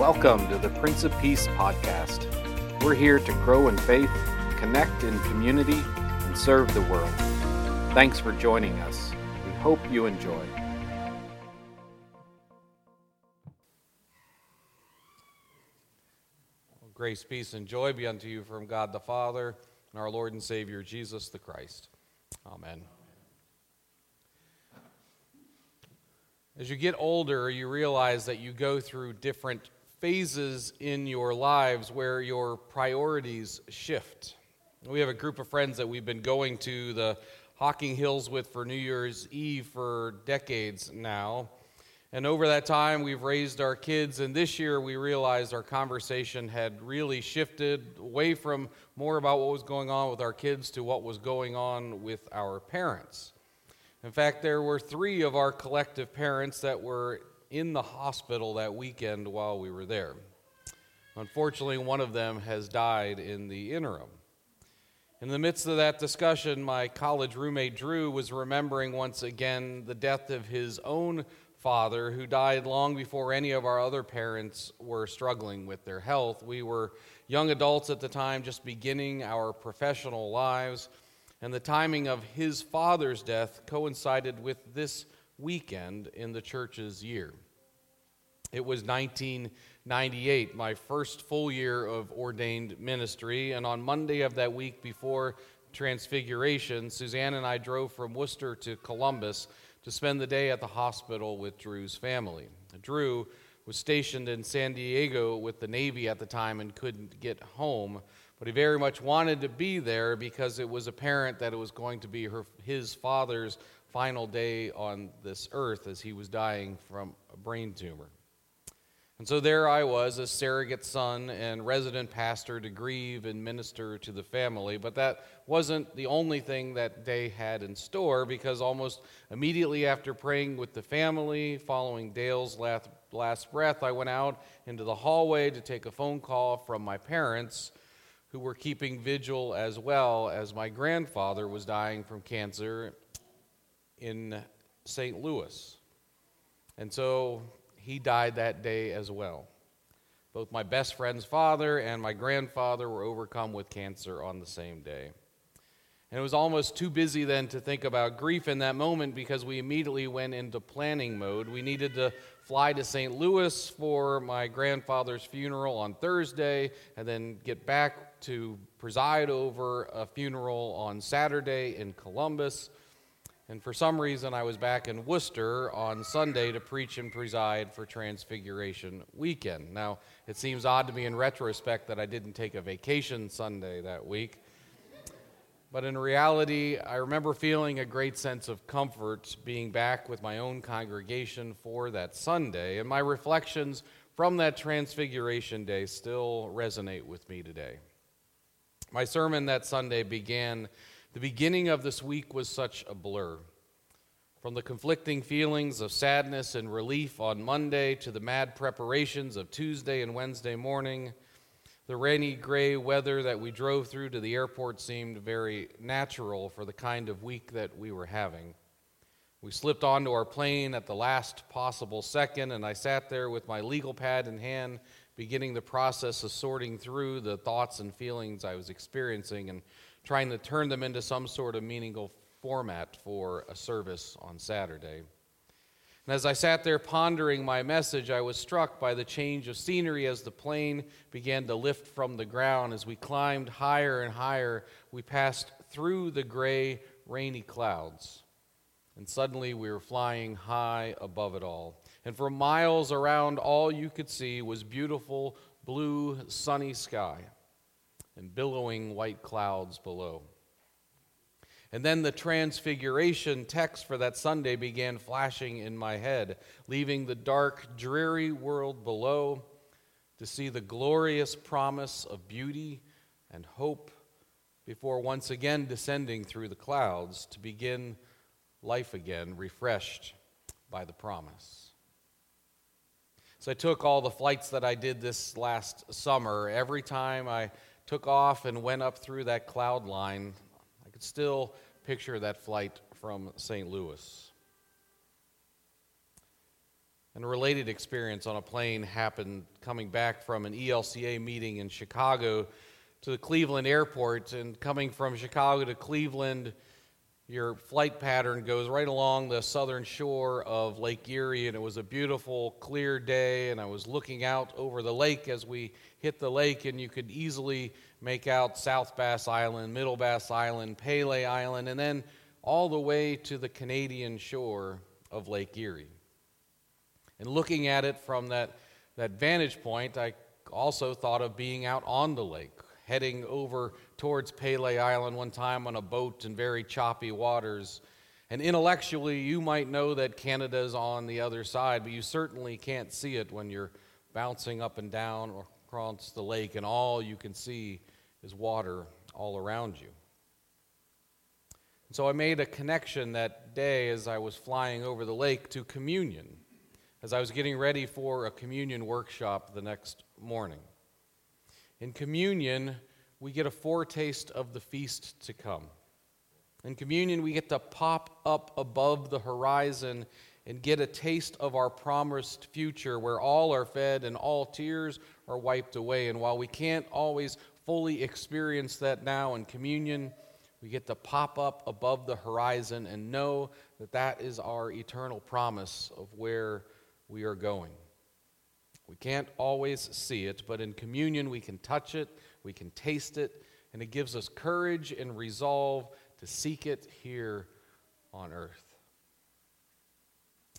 Welcome to the Prince of Peace podcast. We're here to grow in faith, connect in community, and serve the world. Thanks for joining us. We hope you enjoy. Grace, peace, and joy be unto you from God the Father and our Lord and Savior Jesus the Christ. Amen. As you get older, you realize that you go through different phases in your lives where your priorities shift. We have a group of friends that we've been going to the Hocking Hills with for New Year's Eve for decades now. And over that time, we've raised our kids, and this year we realized our conversation had really shifted away from more about what was going on with our kids to what was going on with our parents. In fact, there were three of our collective parents that were in the hospital that weekend while we were there. Unfortunately, one of them has died in the interim. In the midst of that discussion, my college roommate Drew was remembering once again the death of his own father, who died long before any of our other parents were struggling with their health. We were young adults at the time, just beginning our professional lives and the timing of his father's death coincided with this weekend in the church's year. It was 1998, my first full year of ordained ministry, and on Monday of that week before Transfiguration, Suzanne and I drove from Wooster to Columbus to spend the day at the hospital with Drew's family. Drew was stationed in San Diego with the Navy at the time and couldn't get home, but he very much wanted to be there because it was apparent that it was going to be her, his father's final day on this earth as he was dying from a brain tumor. And so there I was, a surrogate son and resident pastor to grieve and minister to the family. But that wasn't the only thing that day had in store because almost immediately after praying with the family, following Dale's last, last breath, I went out into the hallway to take a phone call from my parents who were keeping vigil as well as my grandfather was dying from cancer in St. Louis. And so he died that day as well. Both my best friend's father and my grandfather were overcome with cancer on the same day. And it was almost too busy then to think about grief in that moment because we immediately went into planning mode. We needed to fly to St. Louis for my grandfather's funeral on Thursday and then get back to preside over a funeral on Saturday in Columbus. And for some reason, I was back in Wooster on Sunday to preach and preside for Transfiguration weekend. Now, it seems odd to me in retrospect that I didn't take a vacation Sunday that week. But in reality, I remember feeling a great sense of comfort being back with my own congregation for that Sunday. And my reflections from that Transfiguration Day still resonate with me today. My sermon that Sunday began, the beginning of this week was such a blur. From the conflicting feelings of sadness and relief on Monday to the mad preparations of Tuesday and Wednesday morning, the rainy gray weather that we drove through to the airport seemed very natural for the kind of week that we were having. We slipped onto our plane at the last possible second, and I sat there with my legal pad in hand beginning the process of sorting through the thoughts and feelings I was experiencing and trying to turn them into some sort of meaningful format for a service on Saturday. And as I sat there pondering my message, I was struck by the change of scenery as the plane began to lift from the ground. As we climbed higher and higher, we passed through the gray, rainy clouds. And suddenly we were flying high above it all and for miles around, all you could see was beautiful blue, sunny sky and billowing white clouds below. And then the transfiguration text for that Sunday began flashing in my head, leaving the dark, dreary world below to see the glorious promise of beauty and hope before once again descending through the clouds to begin life again, refreshed by the promise. So I took all the flights that I did this last summer. Every time I took off and went up through that cloud line, I could still picture that flight from St. Louis. And a related experience on a plane happened coming back from an ELCA meeting in Chicago to the Cleveland airport. And coming from Chicago to Cleveland, your flight pattern goes right along the southern shore of Lake Erie. And it was a beautiful, clear day. And I was looking out over the lake as we hit the lake, and you could easily make out South Bass Island, Middle Bass Island, Pelee Island, and then all the way to the Canadian shore of Lake Erie. And looking at it from that, that vantage point, I also thought of being out on the lake, heading over towards Pelee Island one time on a boat in very choppy waters. And intellectually, you might know that Canada's on the other side, but you certainly can't see it when you're bouncing up and down across the lake, and all you can see is water all around you. And so I made a connection that day as I was flying over the lake to communion as I was getting ready for a communion workshop the next morning. In communion, we get a foretaste of the feast to come. In communion, we get to pop up above the horizon and get a taste of our promised future where all are fed and all tears are wiped away. And while we can't always fully experience that now in communion, we get to pop up above the horizon and know that that is our eternal promise of where we are going. We can't always see it, but in communion we can touch it, we can taste it, and it gives us courage and resolve to seek it here on earth.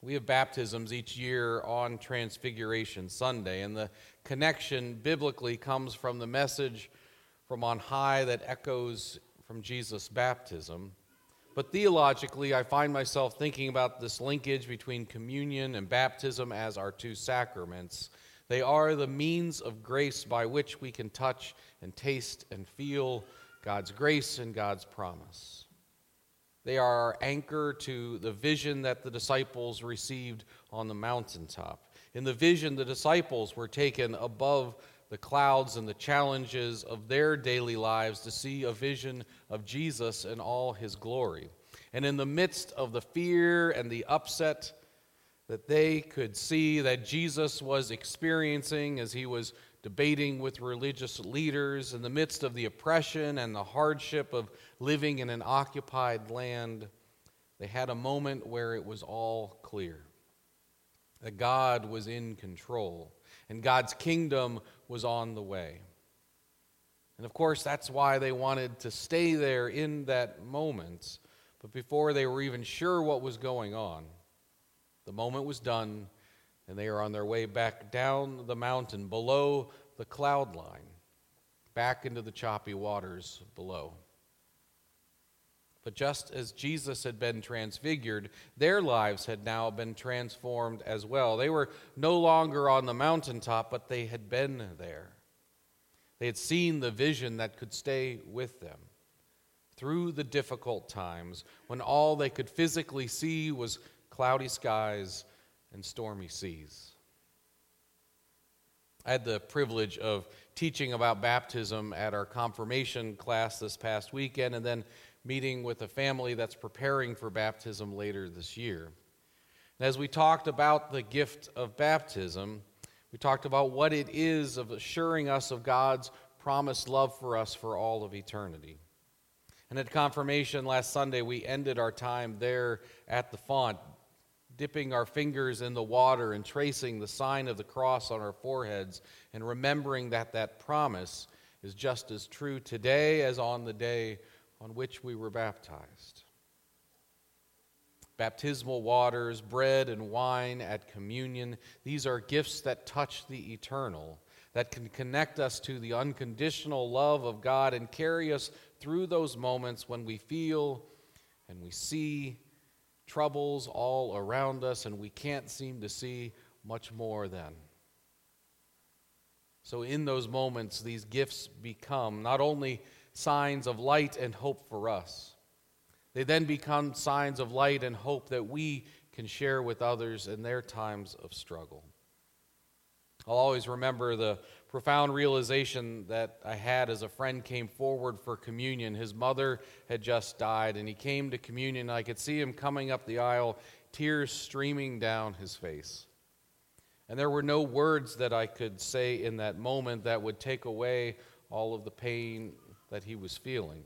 We have baptisms each year on Transfiguration Sunday, and the connection biblically comes from the message from on high that echoes from Jesus' baptism. But theologically, I find myself thinking about this linkage between communion and baptism as our two sacraments. They are the means of grace by which we can touch and taste and feel God's grace and God's promise. They are our anchor to the vision that the disciples received on the mountaintop. In the vision, the disciples were taken above the clouds and the challenges of their daily lives to see a vision of Jesus in all his glory. And in the midst of the fear and the upset that they could see that Jesus was experiencing as he was debating with religious leaders, in the midst of the oppression and the hardship of living in an occupied land, they had a moment where it was all clear that God was in control and God's kingdom was on the way. And of course, that's why they wanted to stay there in that moment. But before they were even sure what was going on, the moment was done, and they are on their way back down the mountain below the cloud line, back into the choppy waters below. But just as Jesus had been transfigured, their lives had now been transformed as well. They were no longer on the mountaintop, but they had been there. They had seen the vision that could stay with them through the difficult times when all they could physically see was cloudy skies and stormy seas. I had the privilege of teaching about baptism at our confirmation class this past weekend and then meeting with a family that's preparing for baptism later this year. And as we talked about the gift of baptism, we talked about what it is of assuring us of God's promised love for us for all of eternity. And at confirmation last Sunday, we ended our time there at the font, dipping our fingers in the water and tracing the sign of the cross on our foreheads and remembering that that promise is just as true today as on the day on which we were baptized. Baptismal waters, bread and wine at communion, these are gifts that touch the eternal, that can connect us to the unconditional love of God and carry us through those moments when we feel and we see troubles all around us and we can't seem to see much more than. So, in those moments, these gifts become not only signs of light and hope for us. They then become signs of light and hope that we can share with others in their times of struggle. I'll always remember the profound realization that I had as a friend came forward for communion. His mother had just died, and he came to communion. I could see him coming up the aisle, tears streaming down his face. And there were no words that I could say in that moment that would take away all of the pain that he was feeling.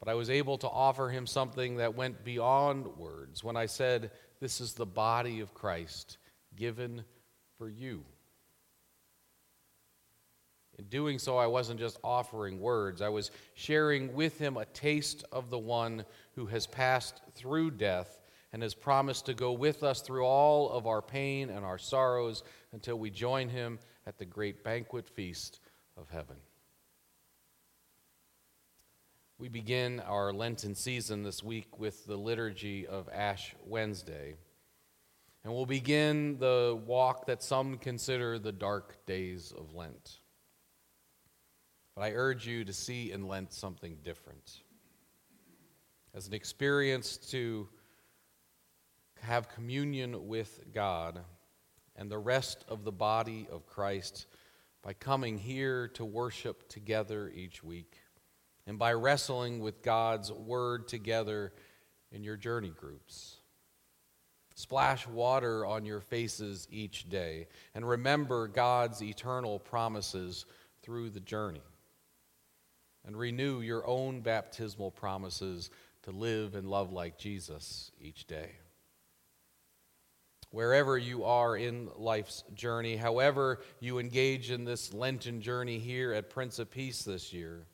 But I was able to offer him something that went beyond words when I said, This is the body of Christ given for you. In doing so, I wasn't just offering words, I was sharing with him a taste of the one who has passed through death and has promised to go with us through all of our pain and our sorrows until we join him at the great banquet feast of heaven. We begin our Lenten season this week with the liturgy of Ash Wednesday. And we'll begin the walk that some consider the dark days of Lent. But I urge you to see in Lent something different. As an experience to have communion with God and the rest of the body of Christ by coming here to worship together each week and by wrestling with God's Word together in your journey groups. Splash water on your faces each day and remember God's eternal promises through the journey and renew your own baptismal promises to live and love like Jesus each day. Wherever you are in life's journey, however you engage in this Lenten journey here at Prince of Peace this year,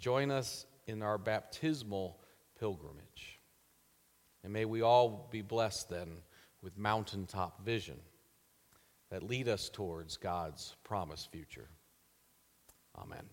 join us in our baptismal pilgrimage. And may we all be blessed then with mountaintop vision that lead us towards God's promised future. Amen.